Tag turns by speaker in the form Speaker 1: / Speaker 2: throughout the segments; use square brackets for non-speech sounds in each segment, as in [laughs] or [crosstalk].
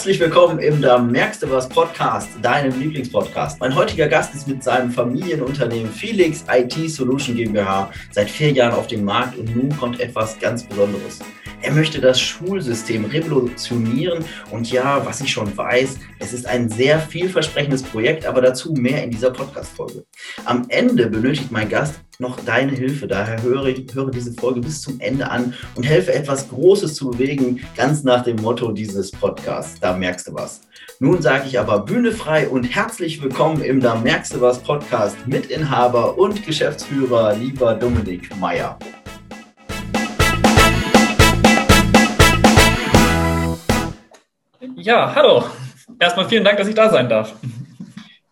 Speaker 1: Herzlich willkommen im Da merkst du was Podcast, deinem Lieblingspodcast. Mein heutiger Gast ist mit seinem Familienunternehmen Felix IT Solution GmbH seit vier Jahren auf dem Markt und nun kommt etwas ganz Besonderes. Er möchte das Schulsystem revolutionieren und ja, was ich schon weiß, es ist ein sehr vielversprechendes Projekt, aber dazu mehr in dieser Podcast-Folge. Am Ende benötigt mein Gast noch deine Hilfe. Daher höre, höre diese Folge bis zum Ende an und helfe etwas Großes zu bewegen, ganz nach dem Motto dieses Podcasts. Da merkst du was. Nun sage ich aber Bühne frei und herzlich willkommen im Da merkst du was Podcast mit Inhaber und Geschäftsführer, lieber Dominik Meyer.
Speaker 2: Ja, hallo. Erstmal vielen Dank, dass ich da sein darf.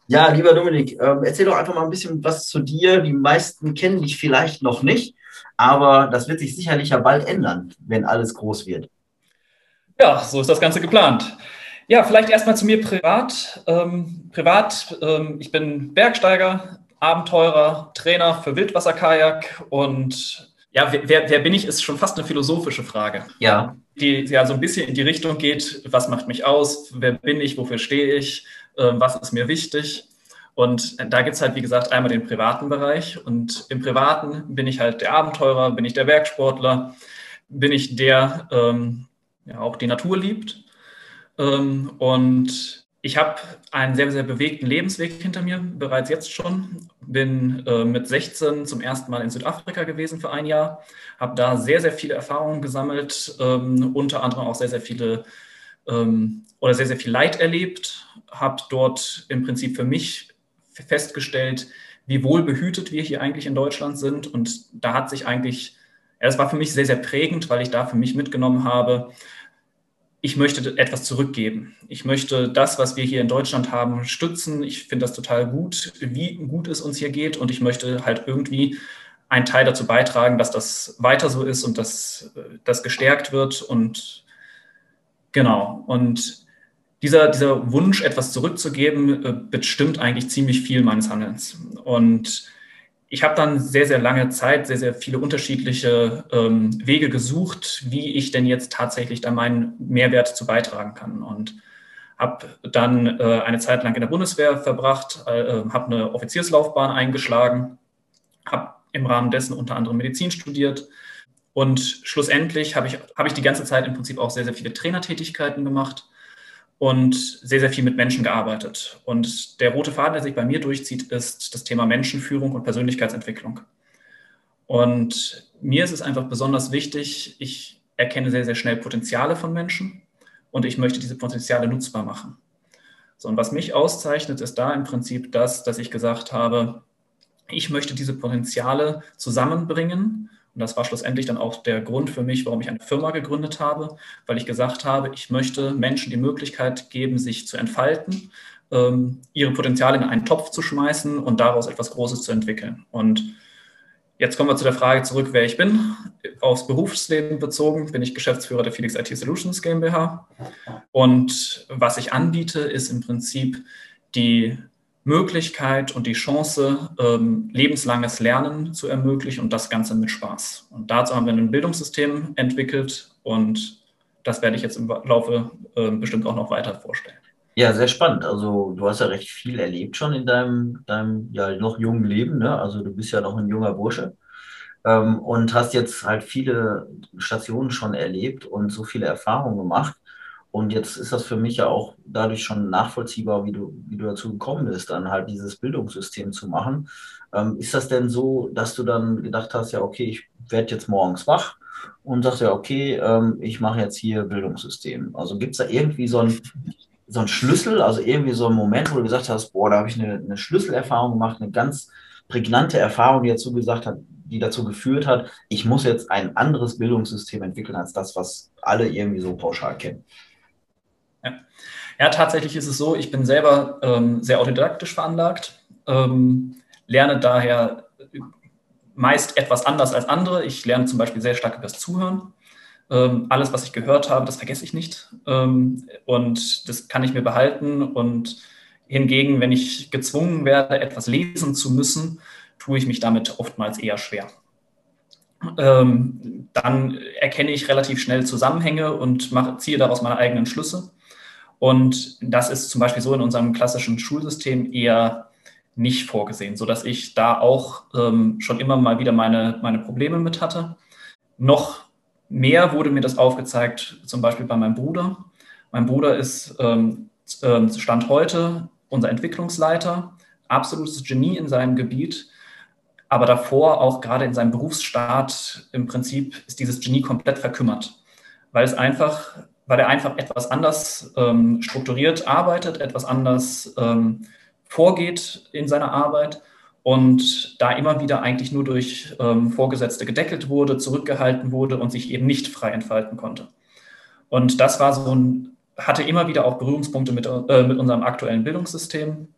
Speaker 1: Ja, lieber Dominik, äh, erzähl doch einfach mal ein bisschen was zu dir. Die meisten kennen dich vielleicht noch nicht, aber das wird sich sicherlich ja bald ändern, wenn alles groß wird.
Speaker 2: Ja, so ist das Ganze geplant. Ja, vielleicht erstmal zu mir privat. Ähm, privat, ähm, ich bin Bergsteiger, Abenteurer, Trainer für Wildwasserkajak und ja, wer, wer bin ich, ist schon fast eine philosophische Frage.
Speaker 1: Ja.
Speaker 2: Die ja so ein bisschen in die Richtung geht, was macht mich aus, wer bin ich, wofür stehe ich, ähm, was ist mir wichtig. Und da gibt es halt, wie gesagt, einmal den privaten Bereich. Und im privaten bin ich halt der Abenteurer, bin ich der Bergsportler, bin ich der, ähm, ja, auch die Natur liebt. Ähm, und ich habe einen sehr, sehr bewegten Lebensweg hinter mir, bereits jetzt schon. Bin äh, mit 16 zum ersten Mal in Südafrika gewesen für ein Jahr, habe da sehr, sehr viele Erfahrungen gesammelt, ähm, unter anderem auch sehr, sehr viele ähm, oder sehr, sehr viel Leid erlebt, habe dort im Prinzip für mich festgestellt, wie wohl behütet wir hier eigentlich in Deutschland sind. Und da hat sich eigentlich, ja, das war für mich sehr, sehr prägend, weil ich da für mich mitgenommen habe, ich möchte etwas zurückgeben. Ich möchte das, was wir hier in Deutschland haben, stützen. Ich finde das total gut, wie gut es uns hier geht. Und ich möchte halt irgendwie einen Teil dazu beitragen, dass das weiter so ist und dass das gestärkt wird. Und genau. Und dieser, dieser Wunsch, etwas zurückzugeben, äh, bestimmt eigentlich ziemlich viel meines Handelns. Und ich habe dann sehr, sehr lange Zeit, sehr, sehr viele unterschiedliche ähm, Wege gesucht, wie ich denn jetzt tatsächlich da meinen Mehrwert zu beitragen kann. Und habe dann äh, eine Zeit lang in der Bundeswehr verbracht, äh, habe eine Offizierslaufbahn eingeschlagen, habe im Rahmen dessen unter anderem Medizin studiert. Und schlussendlich habe ich, hab ich die ganze Zeit im Prinzip auch sehr, sehr viele Trainertätigkeiten gemacht und sehr, sehr viel mit Menschen gearbeitet. Und der rote Faden, der sich bei mir durchzieht, ist das Thema Menschenführung und Persönlichkeitsentwicklung. Und mir ist es einfach besonders wichtig, ich erkenne sehr, sehr schnell Potenziale von Menschen und ich möchte diese Potenziale nutzbar machen. So, und was mich auszeichnet, ist da im Prinzip das, dass ich gesagt habe, ich möchte diese Potenziale zusammenbringen und das war schlussendlich dann auch der Grund für mich, warum ich eine Firma gegründet habe, weil ich gesagt habe, ich möchte Menschen die Möglichkeit geben, sich zu entfalten, ähm, ihre Potenziale in einen Topf zu schmeißen und daraus etwas Großes zu entwickeln. Und jetzt kommen wir zu der Frage zurück, wer ich bin. Aufs Berufsleben bezogen bin ich Geschäftsführer der Felix IT Solutions GmbH. Und was ich anbiete, ist im Prinzip die Möglichkeit und die Chance, ähm, lebenslanges Lernen zu ermöglichen und das Ganze mit Spaß. Und dazu haben wir ein Bildungssystem entwickelt und das werde ich jetzt im Laufe äh, bestimmt auch noch weiter vorstellen.
Speaker 1: Ja, sehr spannend. Also du hast ja recht viel erlebt schon in deinem, deinem ja noch jungen Leben. Ne? Also du bist ja noch ein junger Bursche ähm, und hast jetzt halt viele Stationen schon erlebt und so viele Erfahrungen gemacht. Und jetzt ist das für mich ja auch dadurch schon nachvollziehbar, wie du, wie du dazu gekommen bist, dann halt dieses Bildungssystem zu machen. Ähm, ist das denn so, dass du dann gedacht hast, ja, okay, ich werde jetzt morgens wach und sagst ja, okay, ähm, ich mache jetzt hier Bildungssystem. Also gibt es da irgendwie so ein so ein Schlüssel, also irgendwie so ein Moment, wo du gesagt hast, boah, da habe ich eine, eine Schlüsselerfahrung gemacht, eine ganz prägnante Erfahrung, die dazu gesagt hat, die dazu geführt hat, ich muss jetzt ein anderes Bildungssystem entwickeln als das, was alle irgendwie so pauschal kennen.
Speaker 2: Ja. ja, tatsächlich ist es so, ich bin selber ähm, sehr autodidaktisch veranlagt, ähm, lerne daher meist etwas anders als andere. Ich lerne zum Beispiel sehr stark über das Zuhören. Ähm, alles, was ich gehört habe, das vergesse ich nicht. Ähm, und das kann ich mir behalten. Und hingegen, wenn ich gezwungen werde, etwas lesen zu müssen, tue ich mich damit oftmals eher schwer. Ähm, dann erkenne ich relativ schnell Zusammenhänge und mache, ziehe daraus meine eigenen Schlüsse. Und das ist zum Beispiel so in unserem klassischen Schulsystem eher nicht vorgesehen, sodass ich da auch ähm, schon immer mal wieder meine, meine Probleme mit hatte. Noch mehr wurde mir das aufgezeigt, zum Beispiel bei meinem Bruder. Mein Bruder ist ähm, ähm Stand heute unser Entwicklungsleiter, absolutes Genie in seinem Gebiet, aber davor auch gerade in seinem Berufsstaat im Prinzip ist dieses Genie komplett verkümmert, weil es einfach, weil er einfach etwas anders ähm, strukturiert arbeitet, etwas anders ähm, vorgeht in seiner Arbeit und da immer wieder eigentlich nur durch ähm, Vorgesetzte gedeckelt wurde, zurückgehalten wurde und sich eben nicht frei entfalten konnte. Und das war so ein, hatte immer wieder auch Berührungspunkte mit, äh, mit unserem aktuellen Bildungssystem,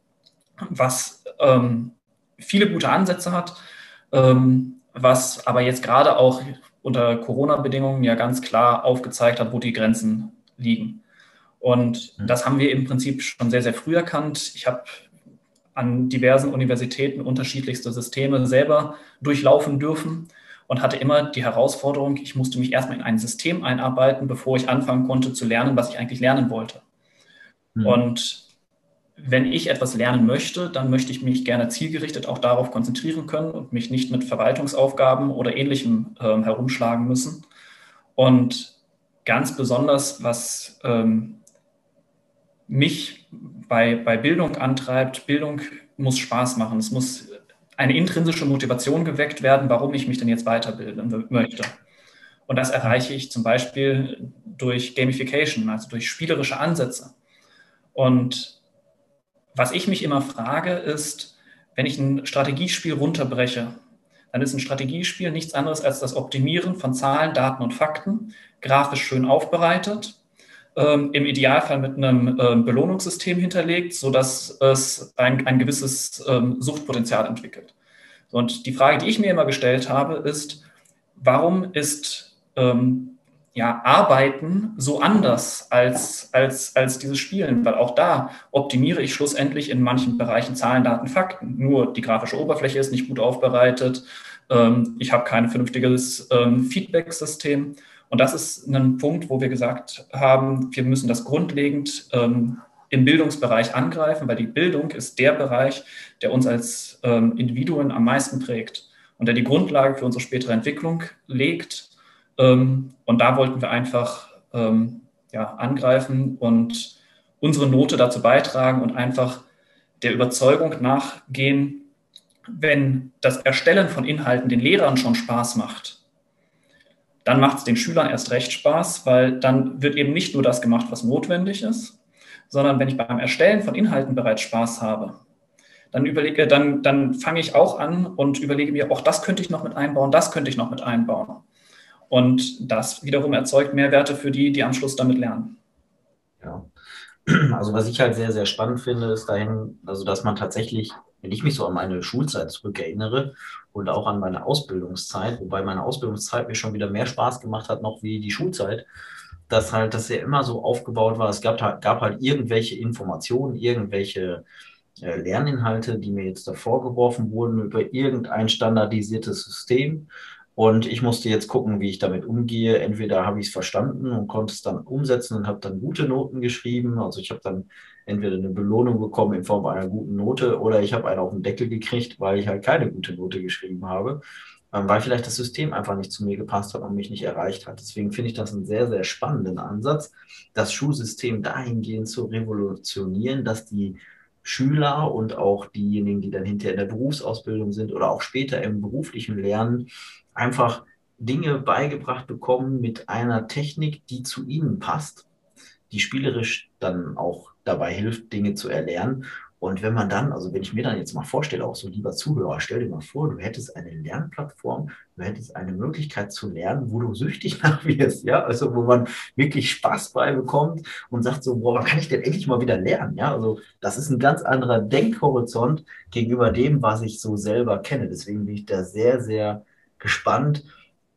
Speaker 2: was ähm, viele gute Ansätze hat, ähm, was aber jetzt gerade auch unter Corona-Bedingungen ja ganz klar aufgezeigt hat, wo die Grenzen liegen. Und mhm. das haben wir im Prinzip schon sehr, sehr früh erkannt. Ich habe an diversen Universitäten unterschiedlichste Systeme selber durchlaufen dürfen und hatte immer die Herausforderung, ich musste mich erstmal in ein System einarbeiten, bevor ich anfangen konnte zu lernen, was ich eigentlich lernen wollte. Mhm. Und wenn ich etwas lernen möchte, dann möchte ich mich gerne zielgerichtet auch darauf konzentrieren können und mich nicht mit Verwaltungsaufgaben oder ähnlichem äh, herumschlagen müssen. Und ganz besonders, was ähm, mich bei, bei Bildung antreibt, Bildung muss Spaß machen. Es muss eine intrinsische Motivation geweckt werden, warum ich mich denn jetzt weiterbilden möchte. Und das erreiche ich zum Beispiel durch Gamification, also durch spielerische Ansätze. Und was ich mich immer frage, ist, wenn ich ein Strategiespiel runterbreche, dann ist ein Strategiespiel nichts anderes als das Optimieren von Zahlen, Daten und Fakten, grafisch schön aufbereitet, ähm, im Idealfall mit einem ähm, Belohnungssystem hinterlegt, sodass es ein, ein gewisses ähm, Suchtpotenzial entwickelt. Und die Frage, die ich mir immer gestellt habe, ist, warum ist ähm, ja, Arbeiten so anders als, als, als dieses Spielen, weil auch da optimiere ich schlussendlich in manchen Bereichen Zahlen, Daten, Fakten. Nur die grafische Oberfläche ist nicht gut aufbereitet, ähm, ich habe kein vernünftiges ähm, Feedback-System. Und das ist ein Punkt, wo wir gesagt haben, wir müssen das grundlegend ähm, im Bildungsbereich angreifen, weil die Bildung ist der Bereich, der uns als ähm, Individuen am meisten prägt und der die Grundlage für unsere spätere Entwicklung legt und da wollten wir einfach ähm, ja, angreifen und unsere Note dazu beitragen und einfach der Überzeugung nachgehen, wenn das Erstellen von Inhalten den Lehrern schon Spaß macht, dann macht es den Schülern erst recht Spaß, weil dann wird eben nicht nur das gemacht, was notwendig ist, sondern wenn ich beim Erstellen von Inhalten bereits Spaß habe, dann überlege, dann, dann fange ich auch an und überlege mir, auch das könnte ich noch mit einbauen, das könnte ich noch mit einbauen. Und das wiederum erzeugt Mehrwerte für die, die am Schluss damit lernen.
Speaker 1: Ja. Also was ich halt sehr, sehr spannend finde, ist dahin, also dass man tatsächlich, wenn ich mich so an meine Schulzeit zurückerinnere und auch an meine Ausbildungszeit, wobei meine Ausbildungszeit mir schon wieder mehr Spaß gemacht hat, noch wie die Schulzeit, dass halt das ja immer so aufgebaut war. Es gab, halt, gab halt irgendwelche Informationen, irgendwelche äh, Lerninhalte, die mir jetzt davor geworfen wurden über irgendein standardisiertes System. Und ich musste jetzt gucken, wie ich damit umgehe. Entweder habe ich es verstanden und konnte es dann umsetzen und habe dann gute Noten geschrieben. Also ich habe dann entweder eine Belohnung bekommen in Form einer guten Note oder ich habe einen auf den Deckel gekriegt, weil ich halt keine gute Note geschrieben habe, ähm, weil vielleicht das System einfach nicht zu mir gepasst hat und mich nicht erreicht hat. Deswegen finde ich das einen sehr, sehr spannenden Ansatz, das Schulsystem dahingehend zu revolutionieren, dass die Schüler und auch diejenigen, die dann hinterher in der Berufsausbildung sind oder auch später im beruflichen Lernen, einfach Dinge beigebracht bekommen mit einer Technik, die zu ihnen passt, die spielerisch dann auch dabei hilft, Dinge zu erlernen. Und wenn man dann, also wenn ich mir dann jetzt mal vorstelle, auch so lieber Zuhörer, stell dir mal vor, du hättest eine Lernplattform, du hättest eine Möglichkeit zu lernen, wo du süchtig [laughs] nach wirst, ja, also wo man wirklich Spaß bei bekommt und sagt so, boah, wann kann ich denn endlich mal wieder lernen, ja, also das ist ein ganz anderer Denkhorizont gegenüber dem, was ich so selber kenne. Deswegen bin ich da sehr, sehr gespannt,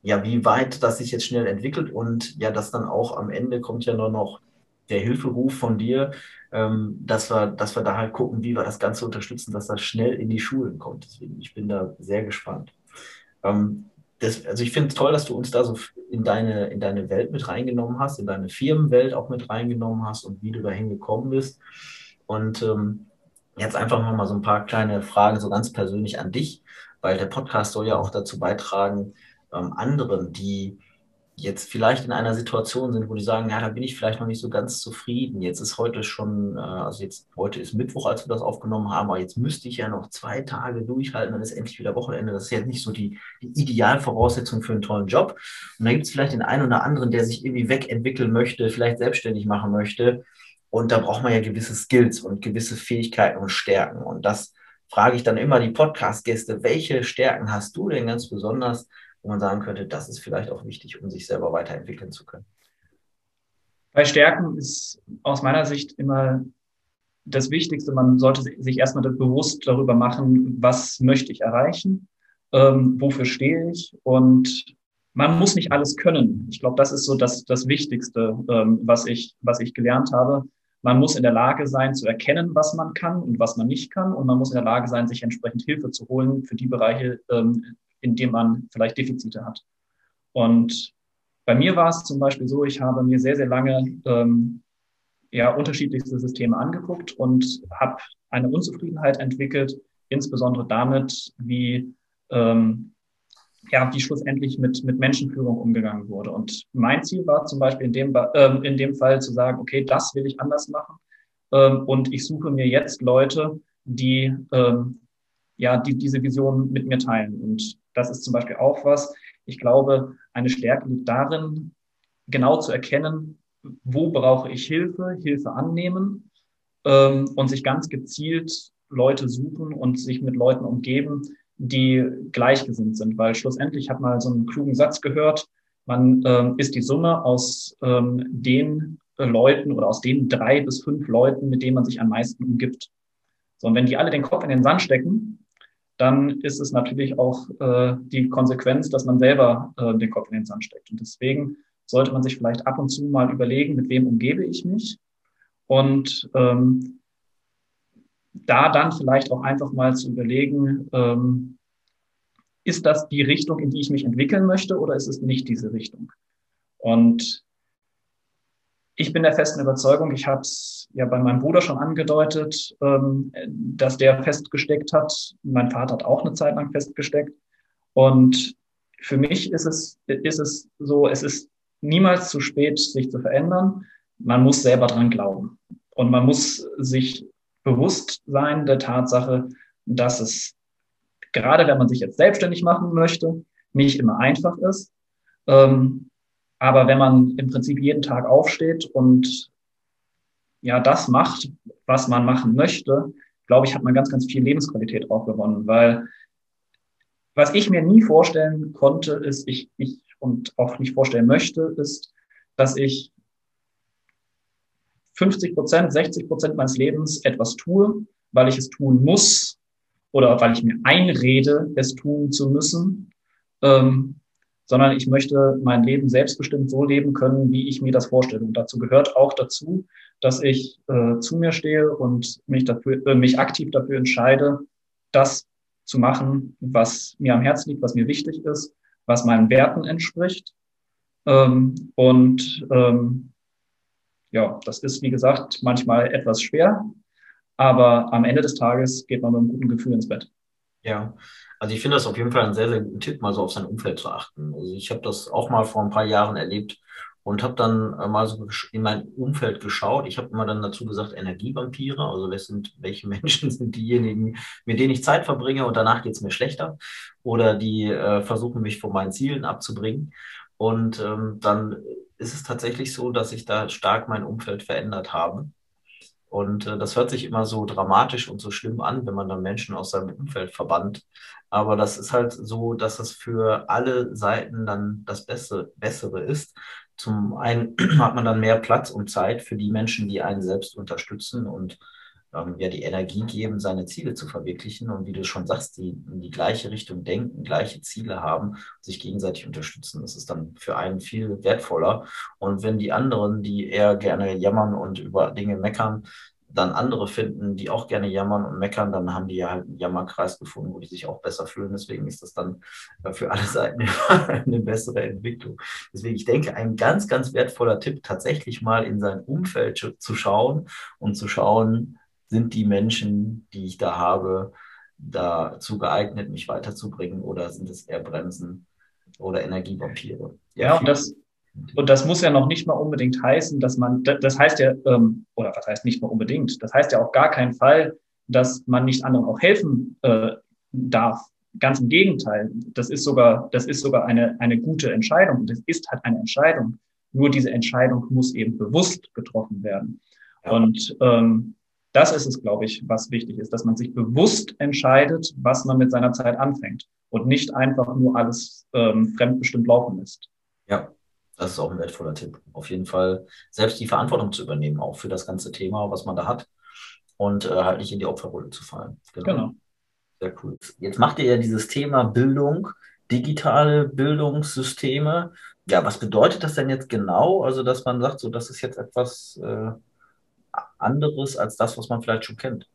Speaker 1: ja, wie weit das sich jetzt schnell entwickelt und ja, dass dann auch am Ende kommt ja nur noch der Hilferuf von dir, ähm, dass wir, dass wir da halt gucken, wie wir das Ganze unterstützen, dass das schnell in die Schulen kommt. Deswegen, ich bin da sehr gespannt. Ähm, das, also ich finde es toll, dass du uns da so in deine, in deine Welt mit reingenommen hast, in deine Firmenwelt auch mit reingenommen hast und wie du dahin gekommen bist. Und ähm, jetzt einfach mal so ein paar kleine Fragen so ganz persönlich an dich, weil der Podcast soll ja auch dazu beitragen, ähm, anderen, die jetzt vielleicht in einer Situation sind, wo die sagen, ja, da bin ich vielleicht noch nicht so ganz zufrieden. Jetzt ist heute schon, äh, also jetzt heute ist Mittwoch, als wir das aufgenommen haben, aber jetzt müsste ich ja noch zwei Tage durchhalten, dann ist endlich wieder Wochenende. Das ist jetzt nicht so die, die Idealvoraussetzung für einen tollen Job. Und da gibt es vielleicht den einen oder anderen, der sich irgendwie wegentwickeln möchte, vielleicht selbstständig machen möchte. Und da braucht man ja gewisse Skills und gewisse Fähigkeiten und Stärken. Und das frage ich dann immer die Podcast-Gäste, welche Stärken hast du denn ganz besonders, wo man sagen könnte, das ist vielleicht auch wichtig, um sich selber weiterentwickeln zu können?
Speaker 2: Bei Stärken ist aus meiner Sicht immer das Wichtigste, man sollte sich erstmal bewusst darüber machen, was möchte ich erreichen, ähm, wofür stehe ich und man muss nicht alles können. Ich glaube, das ist so das, das Wichtigste, ähm, was, ich, was ich gelernt habe. Man muss in der Lage sein, zu erkennen, was man kann und was man nicht kann. Und man muss in der Lage sein, sich entsprechend Hilfe zu holen für die Bereiche, ähm, in dem man vielleicht Defizite hat. Und bei mir war es zum Beispiel so, ich habe mir sehr, sehr lange ähm, ja, unterschiedlichste Systeme angeguckt und habe eine Unzufriedenheit entwickelt, insbesondere damit, wie, ähm, ja, wie schlussendlich mit, mit Menschenführung umgegangen wurde. Und mein Ziel war zum Beispiel in dem, ähm, in dem Fall zu sagen, okay, das will ich anders machen. Ähm, und ich suche mir jetzt Leute, die ähm, ja, die diese Vision mit mir teilen. Und das ist zum Beispiel auch was. Ich glaube, eine Stärke liegt darin, genau zu erkennen, wo brauche ich Hilfe, Hilfe annehmen ähm, und sich ganz gezielt Leute suchen und sich mit Leuten umgeben, die gleichgesinnt sind. Weil schlussendlich hat mal so einen klugen Satz gehört, man ähm, ist die Summe aus ähm, den Leuten oder aus den drei bis fünf Leuten, mit denen man sich am meisten umgibt. So, und wenn die alle den Kopf in den Sand stecken, dann ist es natürlich auch äh, die Konsequenz, dass man selber äh, den Kopf in den Sand steckt. Und deswegen sollte man sich vielleicht ab und zu mal überlegen, mit wem umgebe ich mich und ähm, da dann vielleicht auch einfach mal zu überlegen, ähm, ist das die Richtung, in die ich mich entwickeln möchte oder ist es nicht diese Richtung? Und ich bin der festen Überzeugung, ich habe es ja bei meinem Bruder schon angedeutet, ähm, dass der festgesteckt hat. Mein Vater hat auch eine Zeit lang festgesteckt. Und für mich ist es, ist es so, es ist niemals zu spät, sich zu verändern. Man muss selber dran glauben. Und man muss sich bewusst sein der Tatsache, dass es, gerade wenn man sich jetzt selbstständig machen möchte, nicht immer einfach ist. Ähm, aber wenn man im Prinzip jeden Tag aufsteht und ja das macht, was man machen möchte, glaube ich, hat man ganz, ganz viel Lebensqualität auch gewonnen, weil was ich mir nie vorstellen konnte, ist, ich, ich und auch nicht vorstellen möchte, ist, dass ich 50 Prozent, 60 Prozent meines Lebens etwas tue, weil ich es tun muss oder weil ich mir einrede, es tun zu müssen, ähm, sondern ich möchte mein Leben selbstbestimmt so leben können, wie ich mir das vorstelle. Und dazu gehört auch dazu, dass ich äh, zu mir stehe und mich, dafür, äh, mich aktiv dafür entscheide, das zu machen, was mir am Herzen liegt, was mir wichtig ist, was meinen Werten entspricht. Ähm, und ähm, ja, das ist, wie gesagt, manchmal etwas schwer, aber am Ende des Tages geht man mit einem guten Gefühl ins Bett.
Speaker 1: Ja, also ich finde das auf jeden Fall einen sehr, sehr guten Tipp, mal so auf sein Umfeld zu achten. Also ich habe das auch mal vor ein paar Jahren erlebt und habe dann äh, mal so in mein Umfeld geschaut. Ich habe immer dann dazu gesagt, Energievampire, also wer sind, welche [laughs] Menschen sind diejenigen, mit denen ich Zeit verbringe und danach geht's mir schlechter oder die äh, versuchen mich von meinen Zielen abzubringen. Und ähm, dann ist es tatsächlich so, dass ich da stark mein Umfeld verändert habe. Und äh, das hört sich immer so dramatisch und so schlimm an, wenn man dann Menschen aus seinem Umfeld verbannt. Aber das ist halt so, dass es für alle Seiten dann das Beste, Bessere ist. Zum einen [clears throat] hat man dann mehr Platz und Zeit für die Menschen, die einen selbst unterstützen und ähm, ja die Energie geben, seine Ziele zu verwirklichen. Und wie du schon sagst, die in die gleiche Richtung denken, gleiche Ziele haben, sich gegenseitig unterstützen. Das ist dann für einen viel wertvoller. Und wenn die anderen, die eher gerne jammern und über Dinge meckern, dann andere finden, die auch gerne jammern und meckern, dann haben die ja halt einen Jammerkreis gefunden, wo die sich auch besser fühlen. Deswegen ist das dann für alle [laughs] Seiten eine bessere Entwicklung. Deswegen, ich denke, ein ganz, ganz wertvoller Tipp, tatsächlich mal in sein Umfeld zu schauen und zu schauen, sind die Menschen, die ich da habe, dazu geeignet, mich weiterzubringen oder sind es eher Bremsen oder Energievampire?
Speaker 2: Ja, ja und das, und das muss ja noch nicht mal unbedingt heißen, dass man, das heißt ja, ähm, oder was heißt nicht mal unbedingt, das heißt ja auf gar keinen Fall, dass man nicht anderen auch helfen äh, darf. Ganz im Gegenteil, das ist sogar, das ist sogar eine, eine gute Entscheidung. Das ist halt eine Entscheidung. Nur diese Entscheidung muss eben bewusst getroffen werden. Ja. Und ähm, das ist es, glaube ich, was wichtig ist, dass man sich bewusst entscheidet, was man mit seiner Zeit anfängt und nicht einfach nur alles ähm, fremdbestimmt laufen lässt.
Speaker 1: Ja, das ist auch ein wertvoller Tipp. Auf jeden Fall selbst die Verantwortung zu übernehmen, auch für das ganze Thema, was man da hat und äh, halt nicht in die Opferrolle zu fallen.
Speaker 2: Genau. genau.
Speaker 1: Sehr cool. Jetzt macht ihr ja dieses Thema Bildung, digitale Bildungssysteme. Ja, was bedeutet das denn jetzt genau? Also, dass man sagt, so, das ist jetzt etwas äh, anderes als das, was man vielleicht schon kennt.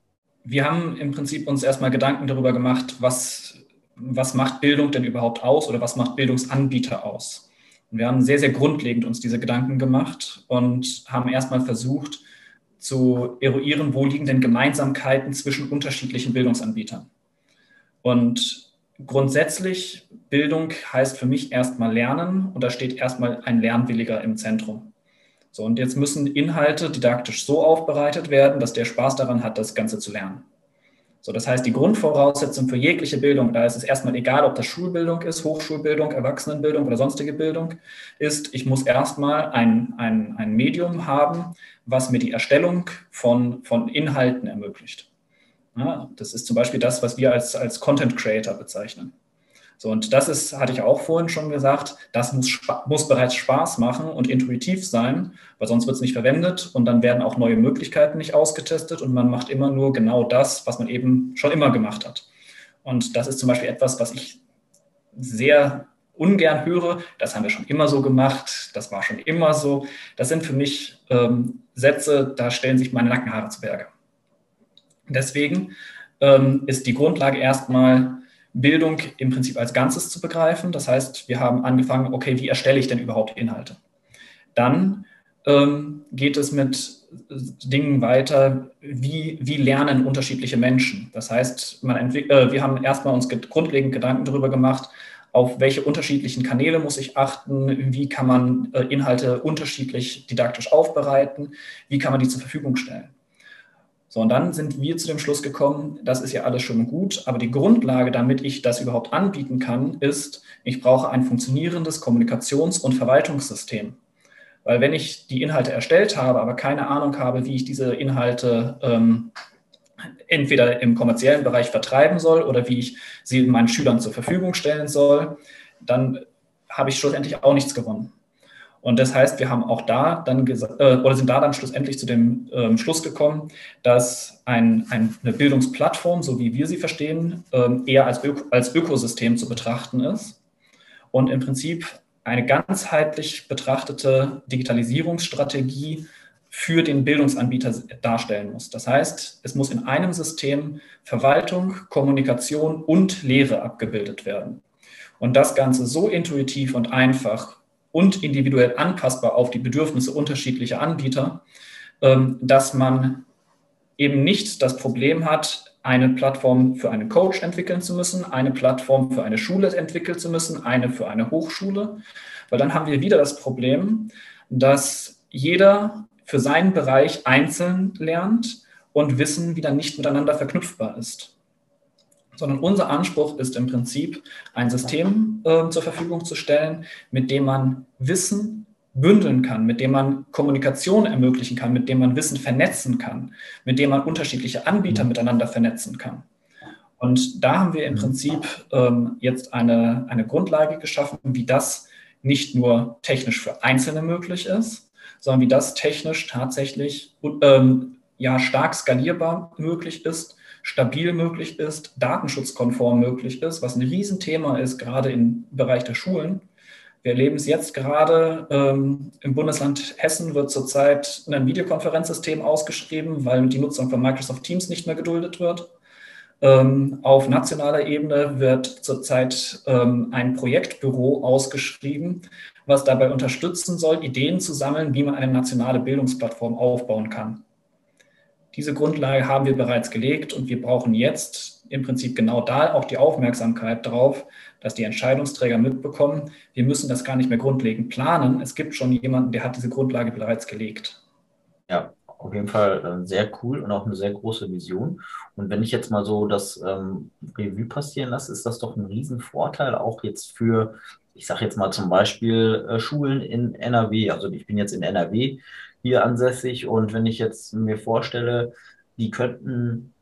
Speaker 2: Wir haben im Prinzip uns erstmal Gedanken darüber gemacht, was, was macht Bildung denn überhaupt aus oder was macht Bildungsanbieter aus? Wir haben sehr, sehr grundlegend uns diese Gedanken gemacht und haben erstmal versucht zu eruieren, wo liegen denn Gemeinsamkeiten zwischen unterschiedlichen Bildungsanbietern. Und grundsätzlich, Bildung heißt für mich erstmal Lernen und da steht erstmal ein Lernwilliger im Zentrum. So, und jetzt müssen Inhalte didaktisch so aufbereitet werden, dass der Spaß daran hat, das Ganze zu lernen. So, das heißt, die Grundvoraussetzung für jegliche Bildung, da ist es erstmal egal, ob das Schulbildung ist, Hochschulbildung, Erwachsenenbildung oder sonstige Bildung, ist, ich muss erstmal ein, ein, ein Medium haben, was mir die Erstellung von, von Inhalten ermöglicht. Ja, das ist zum Beispiel das, was wir als, als Content Creator bezeichnen. So, und das ist, hatte ich auch vorhin schon gesagt, das muss, muss bereits Spaß machen und intuitiv sein, weil sonst wird es nicht verwendet und dann werden auch neue Möglichkeiten nicht ausgetestet und man macht immer nur genau das, was man eben schon immer gemacht hat. Und das ist zum Beispiel etwas, was ich sehr ungern höre. Das haben wir schon immer so gemacht, das war schon immer so. Das sind für mich ähm, Sätze, da stellen sich meine Nackenhaare zu Berge. Deswegen ähm, ist die Grundlage erstmal, Bildung im Prinzip als Ganzes zu begreifen. Das heißt, wir haben angefangen, okay, wie erstelle ich denn überhaupt Inhalte? Dann ähm, geht es mit Dingen weiter, wie, wie lernen unterschiedliche Menschen. Das heißt, äh, wir haben erstmal uns grundlegend Gedanken darüber gemacht, auf welche unterschiedlichen Kanäle muss ich achten, wie kann man äh, Inhalte unterschiedlich didaktisch aufbereiten, wie kann man die zur Verfügung stellen. So, und dann sind wir zu dem Schluss gekommen, das ist ja alles schon gut, aber die Grundlage, damit ich das überhaupt anbieten kann, ist, ich brauche ein funktionierendes Kommunikations- und Verwaltungssystem. Weil wenn ich die Inhalte erstellt habe, aber keine Ahnung habe, wie ich diese Inhalte ähm, entweder im kommerziellen Bereich vertreiben soll oder wie ich sie meinen Schülern zur Verfügung stellen soll, dann habe ich schlussendlich auch nichts gewonnen. Und das heißt, wir haben auch da dann gesagt, äh, oder sind da dann schlussendlich zu dem ähm, Schluss gekommen, dass ein, ein, eine Bildungsplattform, so wie wir sie verstehen, ähm, eher als, Ök als Ökosystem zu betrachten ist und im Prinzip eine ganzheitlich betrachtete Digitalisierungsstrategie für den Bildungsanbieter darstellen muss. Das heißt, es muss in einem System Verwaltung, Kommunikation und Lehre abgebildet werden. Und das Ganze so intuitiv und einfach und individuell anpassbar auf die Bedürfnisse unterschiedlicher Anbieter, ähm, dass man eben nicht das Problem hat, eine Plattform für einen Coach entwickeln zu müssen, eine Plattform für eine Schule entwickeln zu müssen, eine für eine Hochschule, weil dann haben wir wieder das Problem, dass jeder für seinen Bereich einzeln lernt und Wissen wieder nicht miteinander verknüpfbar ist sondern unser Anspruch ist im Prinzip, ein System äh, zur Verfügung zu stellen, mit dem man Wissen bündeln kann, mit dem man Kommunikation ermöglichen kann, mit dem man Wissen vernetzen kann, mit dem man unterschiedliche Anbieter mhm. miteinander vernetzen kann. Und da haben wir im mhm. Prinzip ähm, jetzt eine, eine Grundlage geschaffen, wie das nicht nur technisch für Einzelne möglich ist, sondern wie das technisch tatsächlich ähm, ja stark skalierbar möglich ist stabil möglich ist, datenschutzkonform möglich ist, was ein Riesenthema ist, gerade im Bereich der Schulen, Wir erleben es jetzt gerade. Ähm, Im Bundesland Hessen wird zurzeit ein Videokonferenzsystem ausgeschrieben, weil die Nutzung von Microsoft Teams nicht mehr geduldet wird. Ähm, auf nationaler Ebene wird zurzeit ähm, ein Projektbüro ausgeschrieben, was dabei unterstützen soll, Ideen zu sammeln, wie man eine nationale Bildungsplattform aufbauen kann. Diese Grundlage haben wir bereits gelegt und wir brauchen jetzt im Prinzip genau da auch die Aufmerksamkeit drauf, dass die Entscheidungsträger mitbekommen, wir müssen das gar nicht mehr grundlegend planen. Es gibt schon jemanden, der hat diese Grundlage bereits gelegt.
Speaker 1: Ja, auf jeden Fall äh, sehr cool und auch eine sehr große Vision. Und wenn ich jetzt mal so das ähm, Revue passieren lasse, ist das doch ein Riesenvorteil auch jetzt für, ich sage jetzt mal zum Beispiel äh, Schulen in NRW. Also ich bin jetzt in NRW hier ansässig. Und wenn ich jetzt mir vorstelle, die könnten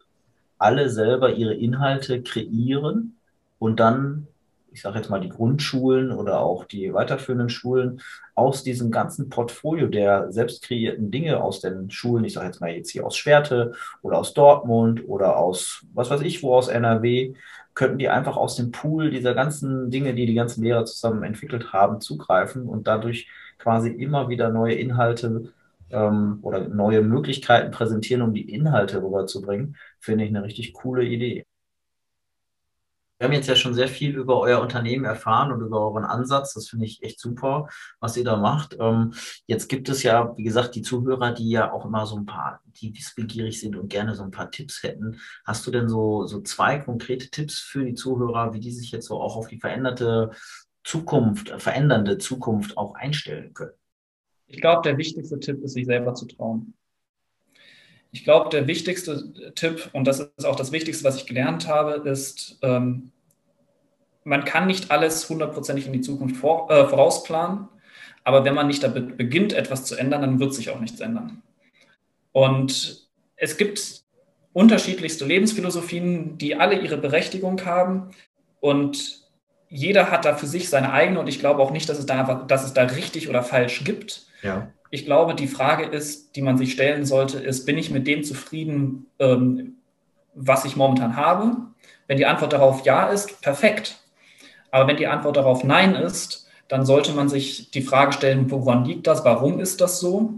Speaker 1: alle selber ihre Inhalte kreieren und dann ich sage jetzt mal die Grundschulen oder auch die weiterführenden Schulen aus diesem ganzen Portfolio der selbst kreierten Dinge aus den Schulen, ich sage jetzt mal jetzt hier aus Schwerte oder aus Dortmund oder aus was weiß ich wo aus NRW, könnten die einfach aus dem Pool dieser ganzen Dinge, die die ganzen Lehrer zusammen entwickelt haben, zugreifen und dadurch quasi immer wieder neue Inhalte ähm, oder neue Möglichkeiten präsentieren, um die Inhalte rüberzubringen, finde ich eine richtig coole Idee. Wir haben jetzt ja schon sehr viel über euer Unternehmen erfahren und über euren Ansatz. Das finde ich echt super, was ihr da macht. Ähm, jetzt gibt es ja, wie gesagt, die Zuhörer, die ja auch immer so ein paar, die wissbegierig sind und gerne so ein paar Tipps hätten. Hast du denn so, so zwei konkrete Tipps für die Zuhörer, wie die sich jetzt so auch auf die veränderte Zukunft, verändernde Zukunft auch einstellen können?
Speaker 2: Ich glaube, der wichtigste Tipp ist, sich selber zu trauen. Ich glaube, der wichtigste Tipp, und das ist auch das Wichtigste, was ich gelernt habe, ist, ähm, man kann nicht alles hundertprozentig in die Zukunft vor, äh, vorausplanen, aber wenn man nicht damit beginnt, etwas zu ändern, dann wird sich auch nichts ändern. Und es gibt unterschiedlichste Lebensphilosophien, die alle ihre Berechtigung haben und jeder hat da für sich seine eigene und ich glaube auch nicht, dass es da, dass es da richtig oder falsch gibt. Ja ich glaube, die Frage ist, die man sich stellen sollte, ist, bin ich mit dem zufrieden, ähm, was ich momentan habe? Wenn die Antwort darauf ja ist, perfekt. Aber wenn die Antwort darauf nein ist, dann sollte man sich die Frage stellen, woran liegt das? Warum ist das so?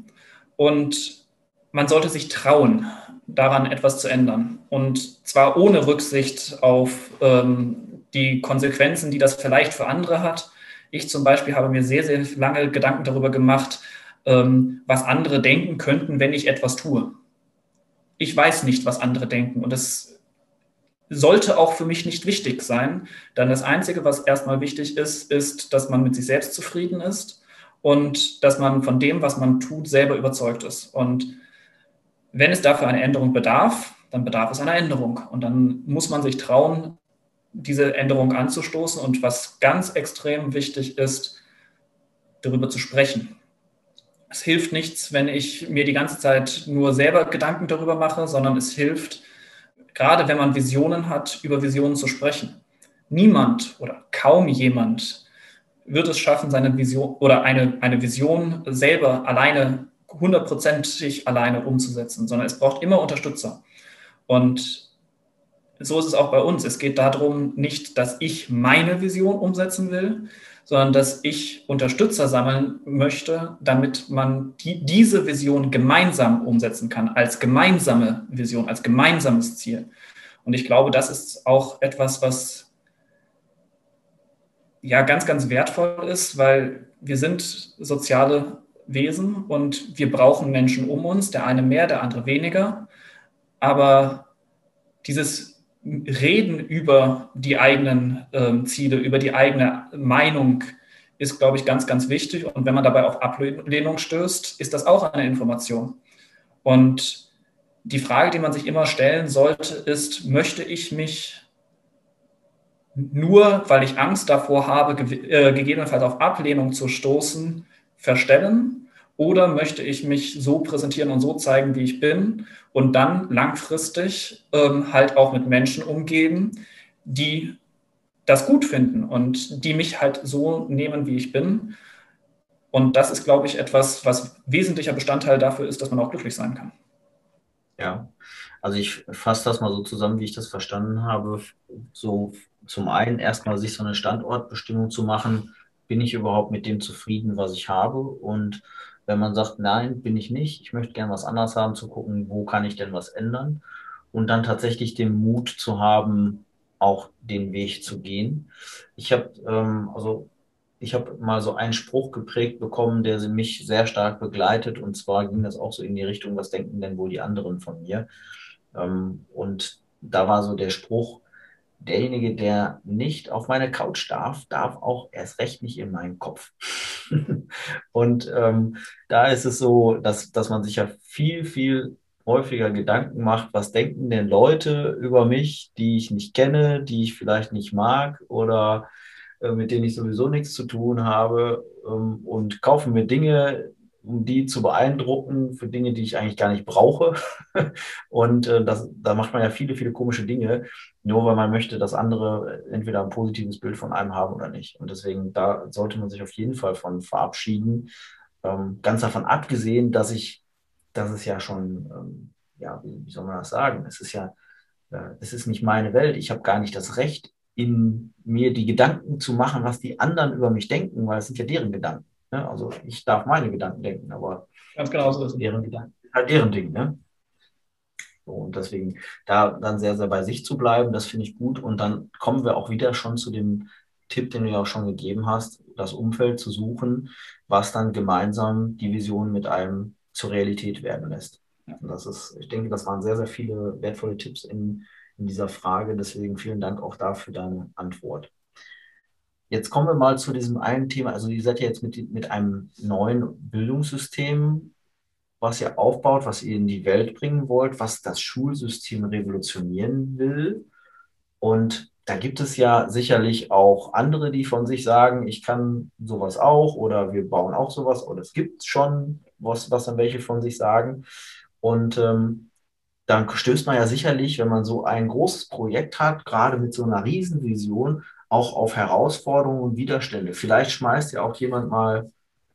Speaker 2: Und man sollte sich trauen, daran etwas zu ändern. Und zwar ohne Rücksicht auf ähm, die Konsequenzen, die das vielleicht für andere hat. Ich zum Beispiel habe mir sehr, sehr lange Gedanken darüber gemacht, ähm, was andere denken könnten, wenn ich etwas tue. Ich weiß nicht, was andere denken und das sollte auch für mich nicht wichtig sein, denn das Einzige, was erstmal wichtig ist, ist, dass man mit sich selbst zufrieden ist und dass man von dem, was man tut, selber überzeugt ist. Und wenn es dafür eine Änderung bedarf, dann bedarf es einer Änderung. Und dann muss man sich trauen, diese Änderung anzustoßen. Und was ganz extrem wichtig ist, darüber zu sprechen es hilft nichts, wenn ich mir die ganze Zeit nur selber Gedanken darüber mache, sondern es hilft, gerade wenn man Visionen hat, über Visionen zu sprechen. Niemand oder kaum jemand wird es schaffen, seine Vision oder eine, eine Vision selber alleine, hundertprozentig alleine umzusetzen, sondern es braucht immer Unterstützer. Und so ist es auch bei uns. Es geht darum, nicht, dass ich meine Vision umsetzen will, sondern dass ich Unterstützer sammeln möchte, damit man die, diese Vision gemeinsam umsetzen kann, als gemeinsame Vision, als gemeinsames Ziel. Und ich glaube, das ist auch etwas, was ja ganz, ganz wertvoll ist, weil wir sind soziale Wesen und wir brauchen Menschen um uns, der eine mehr, der andere weniger. Aber dieses Reden über die eigenen ähm, Ziele, über die eigene Meinung ist, glaube ich, ganz, ganz wichtig. Und wenn man dabei auf Ablehnung stößt, ist das auch eine Information. Und die Frage, die man sich immer stellen sollte, ist, möchte ich mich nur, weil ich Angst davor habe, äh, gegebenenfalls auf Ablehnung zu stoßen, verstellen? Oder möchte ich mich so präsentieren und so zeigen, wie ich bin und dann langfristig ähm, halt auch mit Menschen umgeben, die das gut finden und die mich halt so nehmen, wie ich bin. Und das ist, glaube ich, etwas, was wesentlicher Bestandteil dafür ist, dass man auch glücklich sein kann.
Speaker 1: Ja, also ich fasse das mal so zusammen, wie ich das verstanden habe. So zum einen erstmal sich so eine Standortbestimmung zu machen, bin ich überhaupt mit dem zufrieden, was ich habe? Und wenn man sagt, nein, bin ich nicht, ich möchte gerne was anderes haben, zu gucken, wo kann ich denn was ändern? Und dann tatsächlich den Mut zu haben, auch den Weg zu gehen. Ich habe ähm, also ich habe mal so einen Spruch geprägt bekommen, der mich sehr stark begleitet. Und zwar ging das auch so in die Richtung, was denken denn wohl die anderen von mir? Ähm, und da war so der Spruch, derjenige, der nicht auf meine Couch darf, darf auch erst recht nicht in meinen Kopf. [laughs] und ähm, da ist es so, dass, dass man sich ja viel, viel häufiger Gedanken macht, was denken denn Leute über mich, die ich nicht kenne, die ich vielleicht nicht mag oder äh, mit denen ich sowieso nichts zu tun habe ähm, und kaufen mir Dinge, um die zu beeindrucken für Dinge, die ich eigentlich gar nicht brauche. [laughs] und äh, das, da macht man ja viele, viele komische Dinge, nur weil man möchte, dass andere entweder ein positives Bild von einem haben oder nicht. Und deswegen, da sollte man sich auf jeden Fall von verabschieden. Ähm, ganz davon abgesehen, dass ich, dass es ja schon, ähm, ja, wie, wie, soll man das sagen? Es ist ja, äh, es ist nicht meine Welt. Ich habe gar nicht das Recht, in mir die Gedanken zu machen, was die anderen über mich denken, weil es sind ja deren Gedanken. Ne? Also ich darf meine Gedanken denken, aber
Speaker 2: ganz genau so ist
Speaker 1: deren Gedanken halt deren Ding. Ne? So, und deswegen da dann sehr, sehr bei sich zu bleiben, das finde ich gut. Und dann kommen wir auch wieder schon zu dem Tipp, den du ja auch schon gegeben hast, das Umfeld zu suchen, was dann gemeinsam die Vision mit einem zur Realität werden lässt. Und das ist, ich denke, das waren sehr, sehr viele wertvolle Tipps in in dieser Frage. Deswegen vielen Dank auch dafür deine Antwort. Jetzt kommen wir mal zu diesem einen Thema. Also ihr seid ja jetzt mit, mit einem neuen Bildungssystem, was ihr aufbaut, was ihr in die Welt bringen wollt, was das Schulsystem revolutionieren will. Und da gibt es ja sicherlich auch andere, die von sich sagen, ich kann sowas auch oder wir bauen auch sowas oder es gibt schon was, was dann welche von sich sagen. Und ähm, dann stößt man ja sicherlich, wenn man so ein großes Projekt hat, gerade mit so einer Riesenvision, auch auf Herausforderungen und Widerstände. Vielleicht schmeißt ja auch jemand mal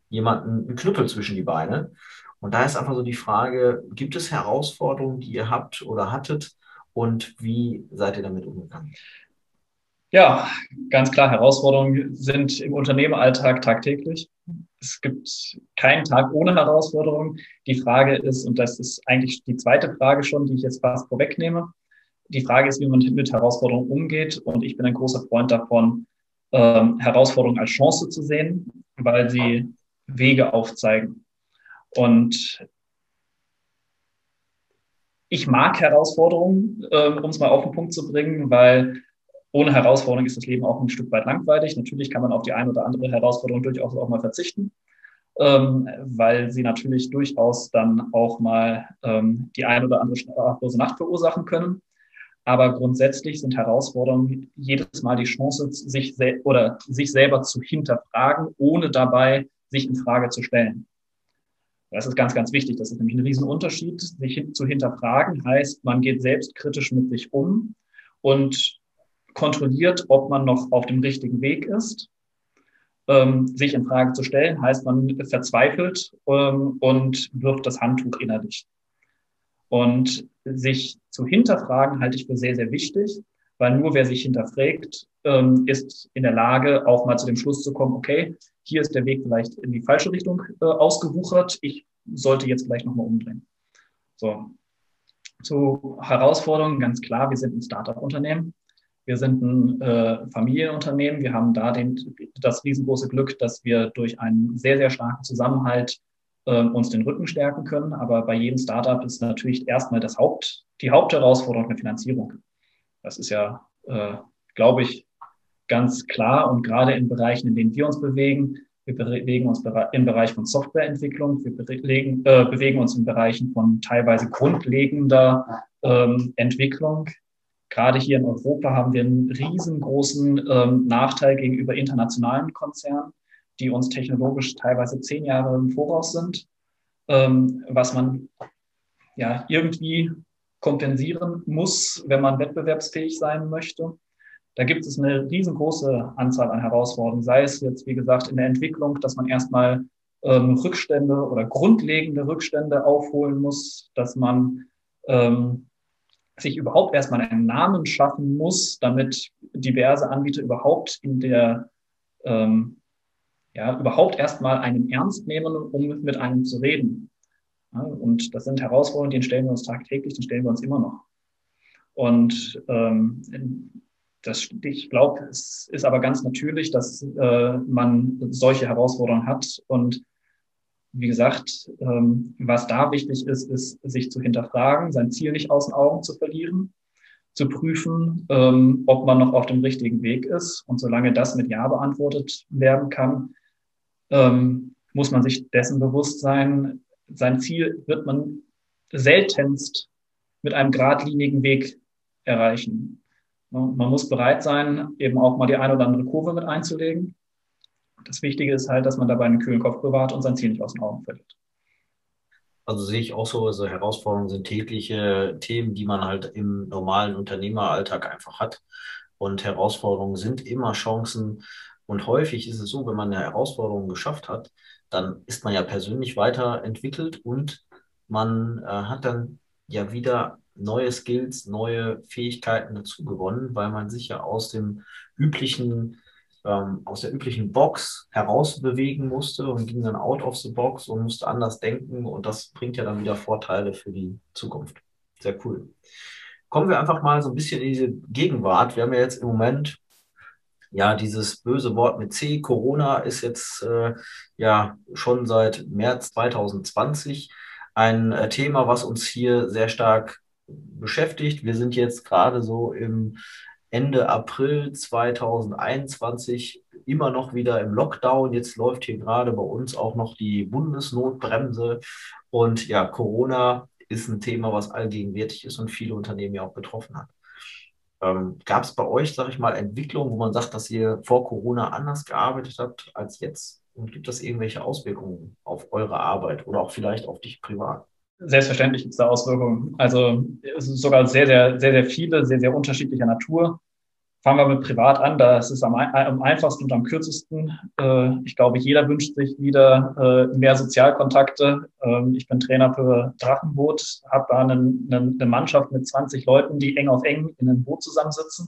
Speaker 1: jemanden einen Knüppel zwischen die Beine. Und da ist einfach so die Frage, gibt es Herausforderungen, die ihr habt oder hattet und wie seid ihr damit umgegangen?
Speaker 2: Ja, ganz klar, Herausforderungen sind im Unternehmeralltag tagtäglich. Es gibt keinen Tag ohne Herausforderungen. Die Frage ist, und das ist eigentlich die zweite Frage schon, die ich jetzt fast vorwegnehme, die Frage ist, wie man mit Herausforderungen umgeht. Und ich bin ein großer Freund davon, ähm, Herausforderungen als Chance zu sehen, weil sie Wege aufzeigen. Und ich mag Herausforderungen, äh, um es mal auf den Punkt zu bringen, weil ohne Herausforderung ist das Leben auch ein Stück weit langweilig. Natürlich kann man auf die eine oder andere Herausforderung durchaus auch mal verzichten, ähm, weil sie natürlich durchaus dann auch mal ähm, die eine oder andere schlaflose Nacht verursachen können. Aber grundsätzlich sind Herausforderungen jedes Mal die Chance, sich oder sich selber zu hinterfragen, ohne dabei sich in Frage zu stellen. Das ist ganz, ganz wichtig. Das ist nämlich ein Riesenunterschied. Sich zu hinterfragen heißt, man geht selbstkritisch mit sich um und kontrolliert, ob man noch auf dem richtigen Weg ist. Ähm, sich in Frage zu stellen, heißt man verzweifelt ähm, und wirft das Handtuch innerlich. Und sich zu hinterfragen halte ich für sehr, sehr wichtig, weil nur wer sich hinterfragt, ähm, ist in der Lage, auch mal zu dem Schluss zu kommen, okay, hier ist der Weg vielleicht in die falsche Richtung äh, ausgewuchert, ich sollte jetzt vielleicht nochmal umdrehen. So. Zu Herausforderungen, ganz klar, wir sind ein Startup-Unternehmen. Wir sind ein äh, Familienunternehmen. Wir haben da den, das riesengroße Glück, dass wir durch einen sehr, sehr starken Zusammenhalt äh, uns den Rücken stärken können. Aber bei jedem Startup ist natürlich erstmal das Haupt, die Hauptherausforderung eine Finanzierung. Das ist ja, äh, glaube ich, ganz klar. Und gerade in Bereichen, in denen wir uns bewegen, wir bewegen uns im Bereich von Softwareentwicklung, wir bewegen, äh, bewegen uns in Bereichen von teilweise grundlegender ähm, Entwicklung, Gerade hier in Europa haben wir einen riesengroßen ähm, Nachteil gegenüber internationalen Konzernen, die uns technologisch teilweise zehn Jahre im Voraus sind, ähm, was man ja irgendwie kompensieren muss, wenn man wettbewerbsfähig sein möchte. Da gibt es eine riesengroße Anzahl an Herausforderungen, sei es jetzt, wie gesagt, in der Entwicklung, dass man erstmal ähm, Rückstände oder grundlegende Rückstände aufholen muss, dass man ähm, sich überhaupt erstmal einen Namen schaffen muss, damit diverse Anbieter überhaupt in der, ähm, ja, überhaupt erstmal einen ernst nehmen, um mit einem zu reden. Ja, und das sind Herausforderungen, die stellen wir uns tagtäglich, die stellen wir uns immer noch. Und ähm, das, ich glaube, es ist aber ganz natürlich, dass äh, man solche Herausforderungen hat. Und wie gesagt, ähm, was da wichtig ist, ist, sich zu hinterfragen, sein Ziel nicht aus den Augen zu verlieren, zu prüfen, ähm, ob man noch auf dem richtigen Weg ist. Und solange das mit Ja beantwortet werden kann, ähm, muss man sich dessen bewusst sein, sein Ziel wird man seltenst mit einem geradlinigen Weg erreichen. Man muss bereit sein, eben auch mal die eine oder andere Kurve mit einzulegen. Das Wichtige ist halt, dass man dabei einen kühlen Kopf bewahrt und sein Ziel nicht aus den Augen verliert.
Speaker 1: Also sehe ich auch so, also Herausforderungen sind tägliche Themen, die man halt im normalen Unternehmeralltag einfach hat. Und Herausforderungen sind immer Chancen. Und häufig ist es so, wenn man eine Herausforderung geschafft hat, dann ist man ja persönlich weiterentwickelt und man äh, hat dann ja wieder neue Skills, neue Fähigkeiten dazu gewonnen, weil man sich ja aus dem üblichen, ähm, aus der üblichen Box herausbewegen musste und ging dann out of the box und musste anders denken und das bringt ja dann wieder Vorteile für die Zukunft. Sehr cool. Kommen wir einfach mal so ein bisschen in diese Gegenwart. Wir haben ja jetzt im Moment ja, dieses böse Wort mit C, Corona, ist jetzt äh, ja schon seit März 2020 ein äh, Thema, was uns hier sehr stark beschäftigt. Wir sind jetzt gerade so im Ende April 2021 immer noch wieder im Lockdown. Jetzt läuft hier gerade bei uns auch noch die Bundesnotbremse. Und ja, Corona ist ein Thema, was allgegenwärtig ist und viele Unternehmen ja auch betroffen hat. Ähm, Gab es bei euch, sage ich mal, Entwicklungen, wo man sagt, dass ihr vor Corona anders gearbeitet habt als jetzt? Und gibt das irgendwelche Auswirkungen auf eure Arbeit oder auch vielleicht auf dich privat?
Speaker 2: Selbstverständlich gibt es da Auswirkungen. Also sogar sehr, sehr, sehr, sehr viele, sehr, sehr unterschiedlicher Natur. Fangen wir mit privat an, da ist am, am einfachsten und am kürzesten. Äh, ich glaube, jeder wünscht sich wieder äh, mehr Sozialkontakte. Ähm, ich bin Trainer für Drachenboot, habe da eine, Mannschaft mit 20 Leuten, die eng auf eng in einem Boot zusammensitzen.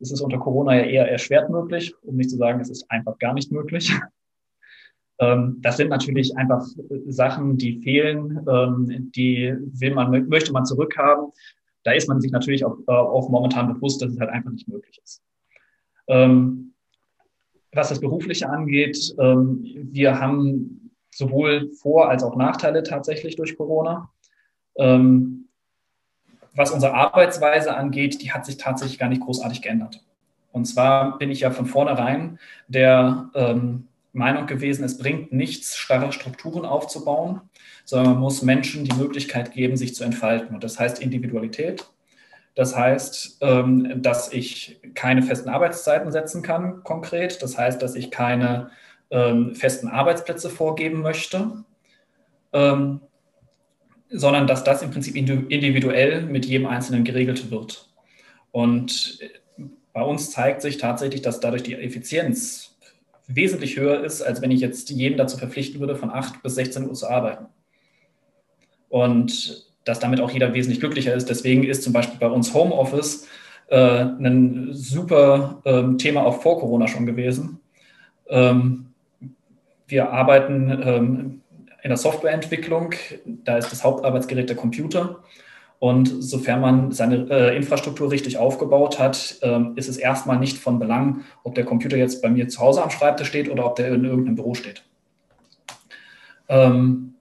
Speaker 2: Das ist unter Corona ja eher erschwert möglich, um nicht zu sagen, es ist einfach gar nicht möglich. [laughs] Ähm, das sind natürlich einfach Sachen, die fehlen, ähm, die will man, möchte man zurückhaben. Da ist man sich natürlich auch, äh, auch momentan bewusst, dass es halt einfach nicht möglich ist. Ähm, was das Berufliche angeht, wir haben sowohl Vor- als auch Nachteile tatsächlich durch Corona. was unsere Arbeitsweise angeht, die hat sich tatsächlich gar nicht großartig geändert. Und zwar bin ich ja von vornherein der Meinung gewesen, es bringt nichts, starre Strukturen aufzubauen, sondern man muss Menschen die Möglichkeit geben, sich zu entfalten. Und das heißt Individualität. Das heißt, ähm, dass ich keine festen Arbeitszeiten setzen kann, konkret. Das heißt, dass ich keine ähm, festen Arbeitsplätze vorgeben möchte, ähm, sondern dass das im Prinzip individuell mit jedem Einzelnen geregelt wird. Und bei uns zeigt sich tatsächlich, dass dadurch die Effizienz wesentlich höher ist, als wenn ich jetzt jeden dazu verpflichten würde, von 8 bis 16 Uhr zu arbeiten. Und dass damit auch jeder wesentlich glücklicher ist. Deswegen ist zum Beispiel bei uns Homeoffice äh, ein super ähm, Thema auch vor Corona schon gewesen. Ähm, wir arbeiten ähm, in der Softwareentwicklung, da ist das Hauptarbeitsgerät der Computer. Und sofern man seine äh, Infrastruktur richtig aufgebaut hat, ähm, ist es erstmal nicht von Belang, ob der Computer jetzt bei mir zu Hause am Schreibtisch steht oder ob der in irgendeinem Büro steht. Ähm,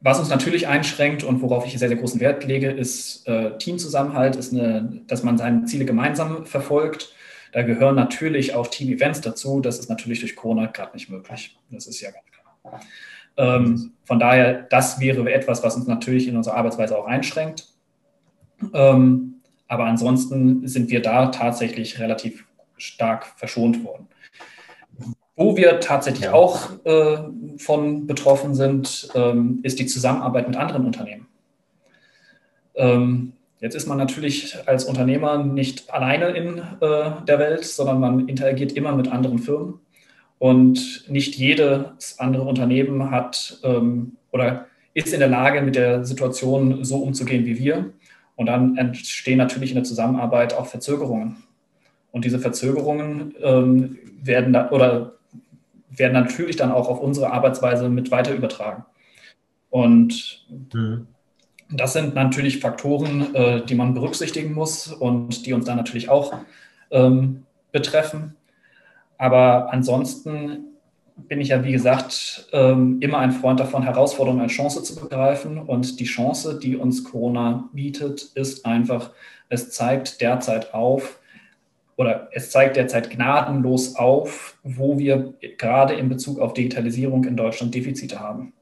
Speaker 2: was uns natürlich einschränkt und worauf ich sehr, sehr großen Wert lege, ist äh, Teamzusammenhalt, ist eine, dass man seine Ziele gemeinsam verfolgt. Da gehören natürlich auch Team-Events dazu. Das ist natürlich durch Corona gerade nicht möglich. Das ist ja ganz klar. Ähm, von daher, das wäre etwas, was uns natürlich in unserer Arbeitsweise auch einschränkt. Ähm, aber ansonsten sind wir da tatsächlich relativ stark verschont worden. Wo wir tatsächlich auch äh, von betroffen sind, ähm, ist die Zusammenarbeit mit anderen Unternehmen. Ähm, jetzt ist man natürlich als Unternehmer nicht alleine in äh, der Welt, sondern man interagiert immer mit anderen Firmen. Und nicht jedes andere Unternehmen hat ähm, oder ist in der Lage, mit der Situation so umzugehen wie wir. Und dann entstehen natürlich in der Zusammenarbeit auch Verzögerungen. Und diese Verzögerungen ähm, werden da, oder werden natürlich dann auch auf unsere Arbeitsweise mit weiter übertragen. Und mhm. das sind natürlich Faktoren, äh, die man berücksichtigen muss und die uns dann natürlich auch ähm, betreffen. Aber ansonsten bin ich ja, wie gesagt, ähm, immer ein Freund davon, Herausforderungen als Chance zu begreifen. Und die Chance, die uns Corona bietet, ist einfach, es zeigt derzeit auf, oder es zeigt derzeit gnadenlos auf, wo wir gerade in Bezug auf Digitalisierung in Deutschland Defizite haben.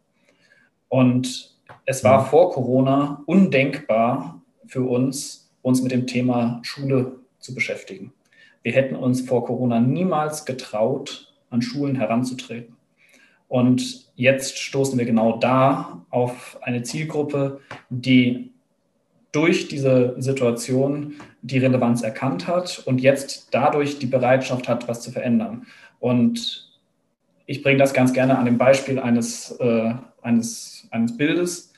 Speaker 2: Und es war vor Corona undenkbar für uns, uns mit dem Thema Schule zu beschäftigen. Wir hätten uns vor Corona niemals getraut, an Schulen heranzutreten. Und jetzt stoßen wir genau da auf eine Zielgruppe, die durch diese Situation die Relevanz erkannt hat und jetzt dadurch die Bereitschaft hat, was zu verändern. Und ich bringe das ganz gerne an dem Beispiel eines, äh, eines, eines Bildes.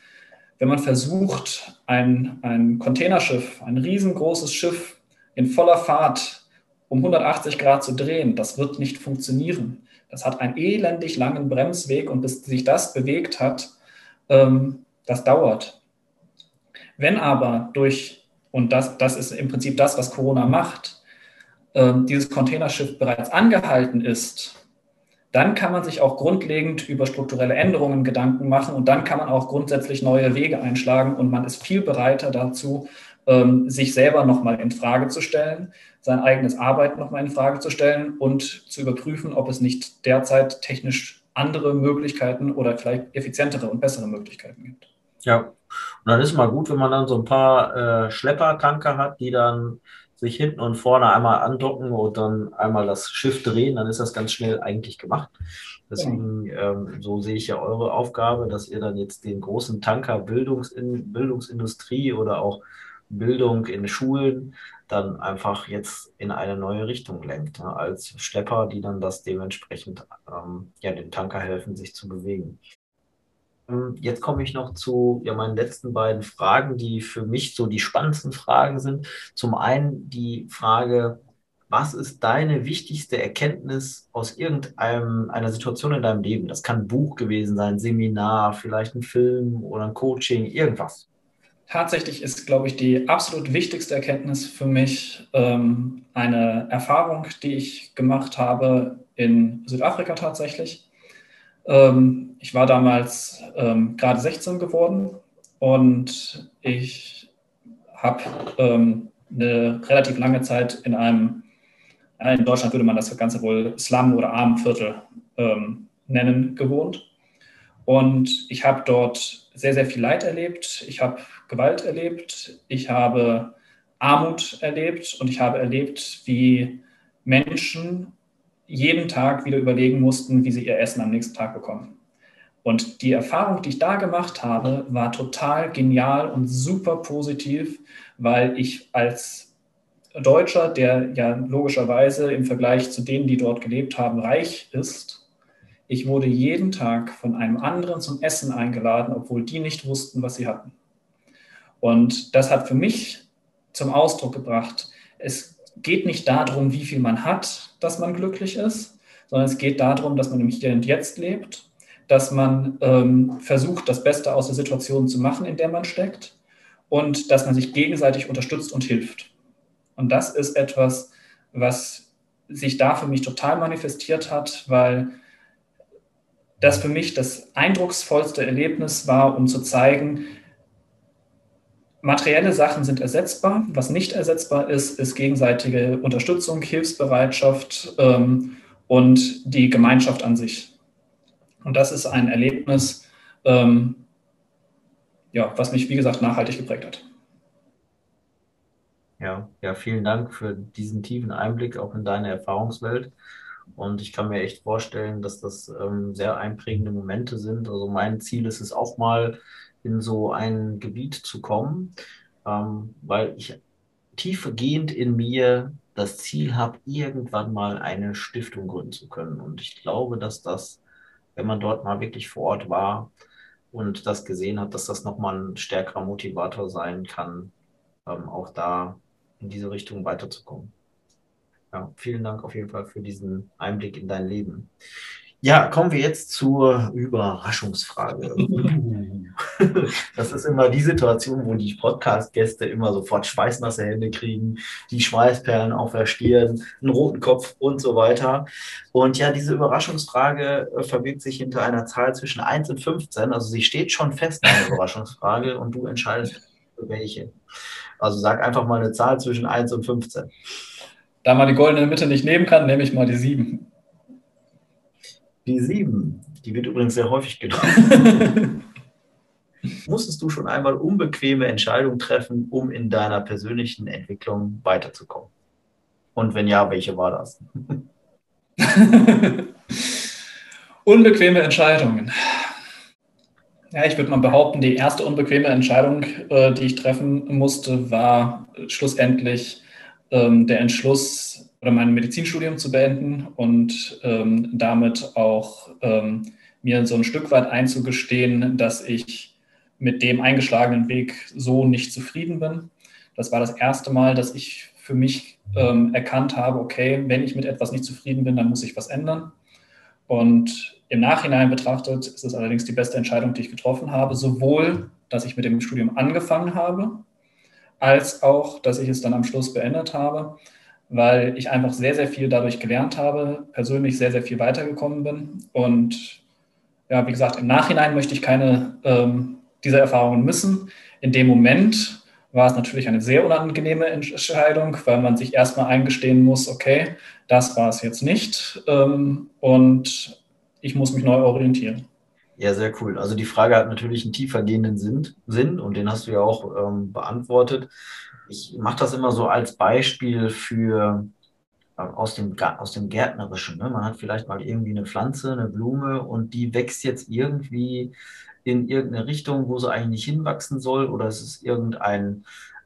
Speaker 2: Wenn man versucht, ein, ein Containerschiff, ein riesengroßes Schiff in voller Fahrt um 180 Grad zu drehen. Das wird nicht funktionieren. Das hat einen elendig langen Bremsweg und bis sich das bewegt hat, ähm, das dauert. Wenn aber durch, und das, das ist im Prinzip das, was Corona macht, ähm, dieses Containerschiff bereits angehalten ist, dann kann man sich auch grundlegend über strukturelle Änderungen Gedanken machen und dann kann man auch grundsätzlich neue Wege einschlagen und man ist viel bereiter dazu, sich selber nochmal in Frage zu stellen, sein eigenes Arbeiten nochmal in Frage zu stellen und zu überprüfen, ob es nicht derzeit technisch andere Möglichkeiten oder vielleicht effizientere und bessere Möglichkeiten gibt.
Speaker 1: Ja, und dann ist mal gut, wenn man dann so ein paar äh, Schleppertanker hat, die dann sich hinten und vorne einmal andocken und dann einmal das Schiff drehen, dann ist das ganz schnell eigentlich gemacht. Deswegen, ähm, so sehe ich ja eure Aufgabe, dass ihr dann jetzt den großen Tanker Bildungsin Bildungsindustrie oder auch Bildung in Schulen dann einfach jetzt in eine neue Richtung lenkt, ne, als Schlepper, die dann das dementsprechend ähm, ja, dem Tanker helfen, sich zu bewegen. Ähm, jetzt komme ich noch zu ja, meinen letzten beiden Fragen, die für mich so die spannendsten Fragen sind. Zum einen die Frage, was ist deine wichtigste Erkenntnis aus irgendeiner Situation in deinem Leben? Das kann ein Buch gewesen sein, ein Seminar, vielleicht ein Film oder ein Coaching, irgendwas
Speaker 2: tatsächlich ist, glaube ich, die absolut wichtigste Erkenntnis für mich ähm, eine Erfahrung, die ich gemacht habe in Südafrika tatsächlich. Ähm, ich war damals ähm, gerade 16 geworden und ich habe ähm, eine relativ lange Zeit in einem, in Deutschland würde man das Ganze wohl Slum oder Armenviertel ähm, nennen, gewohnt. Und ich habe dort sehr, sehr viel Leid erlebt. Ich habe Gewalt erlebt. Ich habe Armut erlebt und ich habe erlebt, wie Menschen jeden Tag wieder überlegen mussten, wie sie ihr Essen am nächsten Tag bekommen. Und die Erfahrung, die ich da gemacht habe, war total genial und super positiv, weil ich als Deutscher, der ja logischerweise im Vergleich zu denen, die dort gelebt haben, reich ist, ich wurde jeden Tag von einem anderen zum Essen eingeladen, obwohl die nicht wussten, was sie hatten. Und das hat für mich zum Ausdruck gebracht, es geht nicht darum, wie viel man hat, dass man glücklich ist, sondern es geht darum, dass man im Hier und Jetzt lebt, dass man ähm, versucht, das Beste aus der Situation zu machen, in der man steckt und dass man sich gegenseitig unterstützt und hilft. Und das ist etwas, was sich da für mich total manifestiert hat, weil das für mich das eindrucksvollste Erlebnis war, um zu zeigen, materielle Sachen sind ersetzbar. Was nicht ersetzbar ist, ist gegenseitige Unterstützung, Hilfsbereitschaft ähm, und die Gemeinschaft an sich. Und das ist ein Erlebnis, ähm, ja, was mich, wie gesagt, nachhaltig geprägt hat.
Speaker 1: Ja, ja, vielen Dank für diesen tiefen Einblick auch in deine Erfahrungswelt. Und ich kann mir echt vorstellen, dass das ähm, sehr einprägende Momente sind. Also mein Ziel ist es auch mal, in so ein Gebiet zu kommen, ähm, weil ich tiefgehend in mir das Ziel habe, irgendwann mal eine Stiftung gründen zu können. Und ich glaube, dass das, wenn man dort mal wirklich vor Ort war und das gesehen hat, dass das nochmal ein stärkerer Motivator sein kann, ähm, auch da in diese Richtung weiterzukommen. Ja, vielen Dank auf jeden Fall für diesen Einblick in dein Leben. Ja, kommen wir jetzt zur Überraschungsfrage. [laughs] Das ist immer die Situation, wo die Podcast-Gäste immer sofort schweißnasse Hände kriegen, die Schweißperlen auf der Stirn, einen roten Kopf und so weiter. Und ja, diese Überraschungsfrage äh, verbirgt sich hinter einer Zahl zwischen 1 und 15. Also sie steht schon fest, eine Überraschungsfrage, und du entscheidest für welche. Also sag einfach mal eine Zahl zwischen 1 und 15.
Speaker 2: Da man die goldene Mitte nicht nehmen kann, nehme ich mal die 7.
Speaker 1: Die 7, die wird übrigens sehr häufig genommen. [laughs] Musstest du schon einmal unbequeme Entscheidungen treffen, um in deiner persönlichen Entwicklung weiterzukommen? Und wenn ja, welche war das? [laughs]
Speaker 2: unbequeme Entscheidungen. Ja, ich würde mal behaupten, die erste unbequeme Entscheidung, äh, die ich treffen musste, war schlussendlich der Entschluss, oder mein Medizinstudium zu beenden und ähm, damit auch ähm, mir so ein Stück weit einzugestehen, dass ich mit dem eingeschlagenen Weg so nicht zufrieden bin. Das war das erste Mal, dass ich für mich ähm, erkannt habe, okay, wenn ich mit etwas nicht zufrieden bin, dann muss ich was ändern. Und im Nachhinein betrachtet ist es allerdings die beste Entscheidung, die ich getroffen habe, sowohl, dass ich mit dem Studium angefangen habe, als auch, dass ich es dann am Schluss beendet habe, weil ich einfach sehr, sehr viel dadurch gelernt habe, persönlich sehr, sehr viel weitergekommen bin. Und ja, wie gesagt, im Nachhinein möchte ich keine ähm, dieser Erfahrungen missen. In dem Moment war es natürlich eine sehr unangenehme Entscheidung, weil man sich erstmal eingestehen muss, okay, das war es jetzt nicht. Ähm, und ich muss mich neu orientieren.
Speaker 1: Ja, sehr cool. Also die Frage hat natürlich einen tiefergehenden Sinn, Sinn und den hast du ja auch ähm, beantwortet. Ich mache das immer so als Beispiel für äh, aus dem, aus dem Gärtnerischen. Ne? Man hat vielleicht mal irgendwie eine Pflanze, eine Blume und die wächst jetzt irgendwie in irgendeine Richtung, wo sie eigentlich nicht hinwachsen soll oder es ist irgendein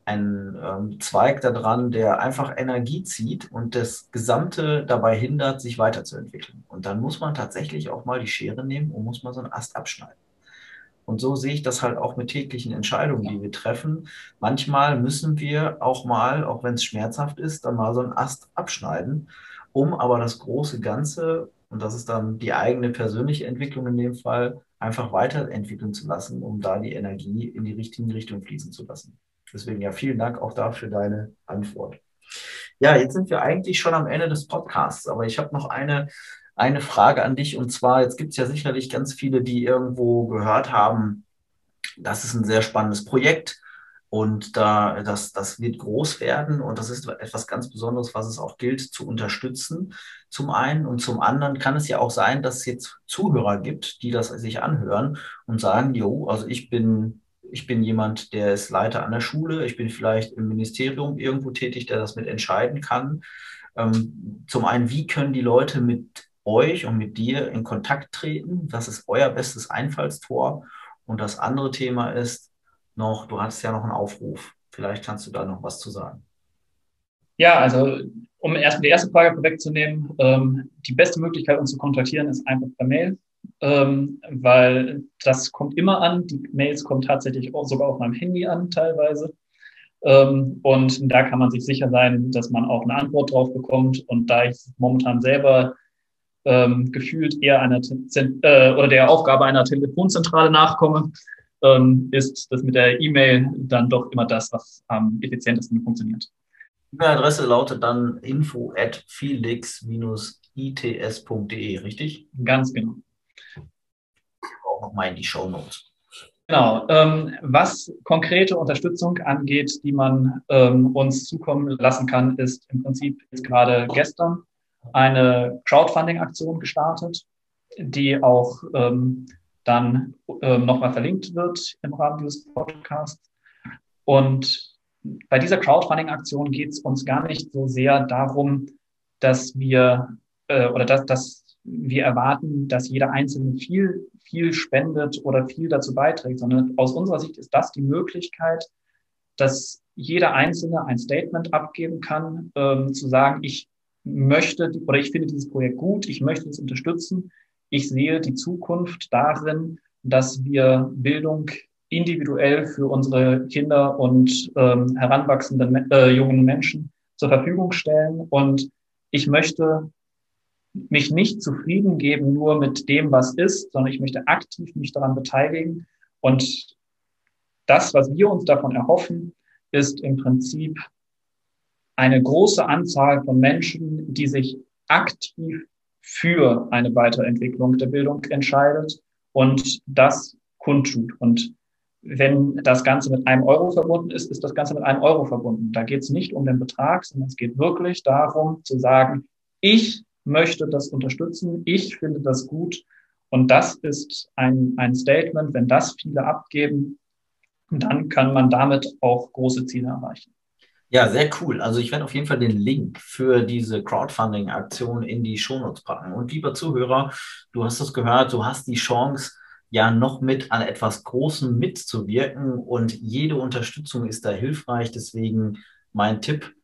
Speaker 1: ein ähm, Zweig da dran, der einfach Energie zieht und das Gesamte dabei hindert, sich weiterzuentwickeln. Und dann muss man tatsächlich auch mal die Schere nehmen und muss mal so einen Ast abschneiden. Und so sehe ich das halt auch mit täglichen Entscheidungen, die wir treffen. Manchmal müssen wir auch mal, auch wenn es schmerzhaft ist, dann mal so einen Ast abschneiden, um aber das große Ganze, und das ist dann die eigene persönliche Entwicklung in dem Fall, einfach weiterentwickeln zu lassen, um da die Energie in die richtige Richtung fließen zu lassen. Deswegen ja, vielen Dank auch dafür deine Antwort. Ja, jetzt sind wir eigentlich schon am Ende des Podcasts, aber ich habe noch eine, eine Frage an dich. Und zwar, jetzt gibt es ja sicherlich ganz viele, die irgendwo gehört haben, das ist ein sehr spannendes Projekt und da, das, das wird groß werden und das ist etwas ganz Besonderes, was es auch gilt zu unterstützen. Zum einen und zum anderen kann es ja auch sein, dass es jetzt Zuhörer gibt, die das sich anhören und sagen, jo, also ich bin ich bin jemand, der ist Leiter an der Schule, ich bin vielleicht im Ministerium irgendwo tätig, der das mit entscheiden kann. Ähm, zum einen, wie können die Leute mit euch und mit dir in Kontakt treten? Was ist euer bestes Einfallstor? Und das andere Thema ist noch, du hast ja noch einen Aufruf. Vielleicht kannst du da noch was zu sagen.
Speaker 2: Ja, also um erst die erste Frage vorwegzunehmen, ähm, die beste Möglichkeit, uns zu kontaktieren, ist einfach per Mail ähm, weil das kommt immer an. Die Mails kommen tatsächlich auch sogar auf meinem Handy an teilweise. Ähm, und da kann man sich sicher sein, dass man auch eine Antwort drauf bekommt. Und da ich momentan selber ähm, gefühlt eher einer äh, oder der Aufgabe einer Telefonzentrale nachkomme, ähm, ist das mit der E-Mail dann doch immer das, was am effizientesten funktioniert.
Speaker 1: Die E-Mail-Adresse lautet dann info at felix-its.de, richtig?
Speaker 2: Ganz genau
Speaker 1: auch nochmal in die Show Notes.
Speaker 2: Genau. Ähm, was konkrete Unterstützung angeht, die man ähm, uns zukommen lassen kann, ist im Prinzip jetzt gerade gestern eine Crowdfunding-Aktion gestartet, die auch ähm, dann ähm, nochmal verlinkt wird im Rahmen dieses Podcasts. Und bei dieser Crowdfunding-Aktion geht es uns gar nicht so sehr darum, dass wir äh, oder dass, dass wir erwarten, dass jeder Einzelne viel viel spendet oder viel dazu beiträgt, sondern aus unserer Sicht ist das die Möglichkeit, dass jeder Einzelne ein Statement abgeben kann, ähm, zu sagen, ich möchte oder ich finde dieses Projekt gut, ich möchte es unterstützen, ich sehe die Zukunft darin, dass wir Bildung individuell für unsere Kinder und ähm, heranwachsenden äh, jungen Menschen zur Verfügung stellen. Und ich möchte mich nicht zufrieden geben nur mit dem, was ist, sondern ich möchte aktiv mich daran beteiligen. Und das, was wir uns davon erhoffen, ist im Prinzip eine große Anzahl von Menschen, die sich aktiv für eine Weiterentwicklung der Bildung entscheidet und das kundtut. Und wenn das Ganze mit einem Euro verbunden ist, ist das Ganze mit einem Euro verbunden. Da geht es nicht um den Betrag, sondern es geht wirklich darum zu sagen, ich möchte das unterstützen, ich finde das gut. Und das ist ein, ein Statement, wenn das viele abgeben, dann kann man damit auch große Ziele erreichen.
Speaker 1: Ja, sehr cool. Also ich werde auf jeden Fall den Link für diese Crowdfunding-Aktion in die Shownotes packen. Und lieber Zuhörer, du hast es gehört, du hast die Chance, ja noch mit an etwas Großem mitzuwirken und jede Unterstützung ist da hilfreich. Deswegen mein Tipp,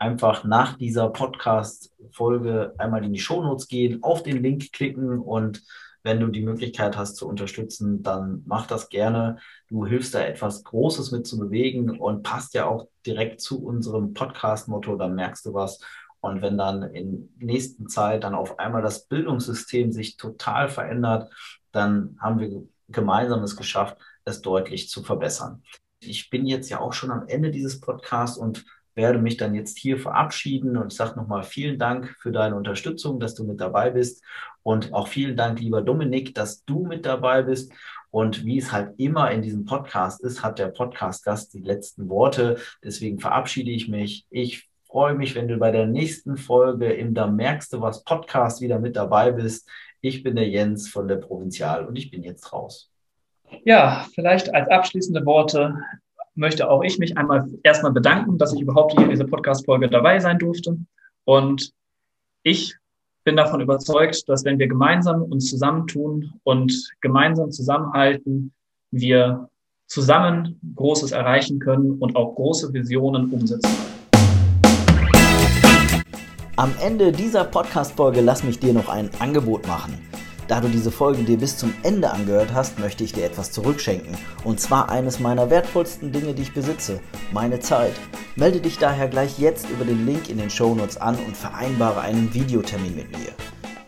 Speaker 1: einfach nach dieser Podcast-Folge einmal in die Shownotes gehen, auf den Link klicken und wenn du die Möglichkeit hast zu unterstützen, dann mach das gerne. Du hilfst da etwas Großes mit zu bewegen und passt ja auch direkt zu unserem Podcast-Motto, dann merkst du was. Und wenn dann in nächsten Zeit dann auf einmal das Bildungssystem sich total verändert, dann haben wir gemeinsam es geschafft, es deutlich zu verbessern. Ich bin jetzt ja auch schon am Ende dieses Podcasts und werde mich dann jetzt hier verabschieden und ich sage nochmal vielen Dank für deine Unterstützung, dass du mit dabei bist und auch vielen Dank, lieber Dominik, dass du mit dabei bist. Und wie es halt immer in diesem Podcast ist, hat der Podcast-Gast die letzten Worte. Deswegen verabschiede ich mich. Ich freue mich, wenn du bei der nächsten Folge im Da merkst du was Podcast wieder mit dabei bist. Ich bin der Jens von der Provinzial und ich bin jetzt raus.
Speaker 2: Ja, vielleicht als abschließende Worte möchte auch ich mich einmal erstmal bedanken, dass ich überhaupt hier in dieser Podcast-Folge dabei sein durfte. Und ich bin davon überzeugt, dass wenn wir gemeinsam uns zusammentun und gemeinsam zusammenhalten, wir zusammen Großes erreichen können und auch große Visionen umsetzen können.
Speaker 1: Am Ende dieser Podcast-Folge lass mich dir noch ein Angebot machen. Da du diese Folge dir bis zum Ende angehört hast, möchte ich dir etwas zurückschenken. Und zwar eines meiner wertvollsten Dinge, die ich besitze, meine Zeit. Melde dich daher gleich jetzt über den Link in den Shownotes an und vereinbare einen Videotermin mit mir.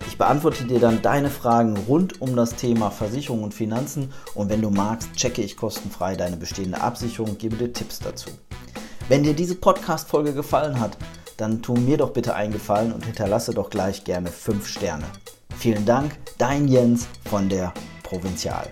Speaker 1: Ich beantworte dir dann deine Fragen rund um das Thema Versicherung und Finanzen und wenn du magst, checke ich kostenfrei deine bestehende Absicherung und gebe dir Tipps dazu. Wenn dir diese Podcast-Folge gefallen hat, dann tu mir doch bitte einen Gefallen und hinterlasse doch gleich gerne 5 Sterne. Vielen Dank, dein Jens von der Provinzial.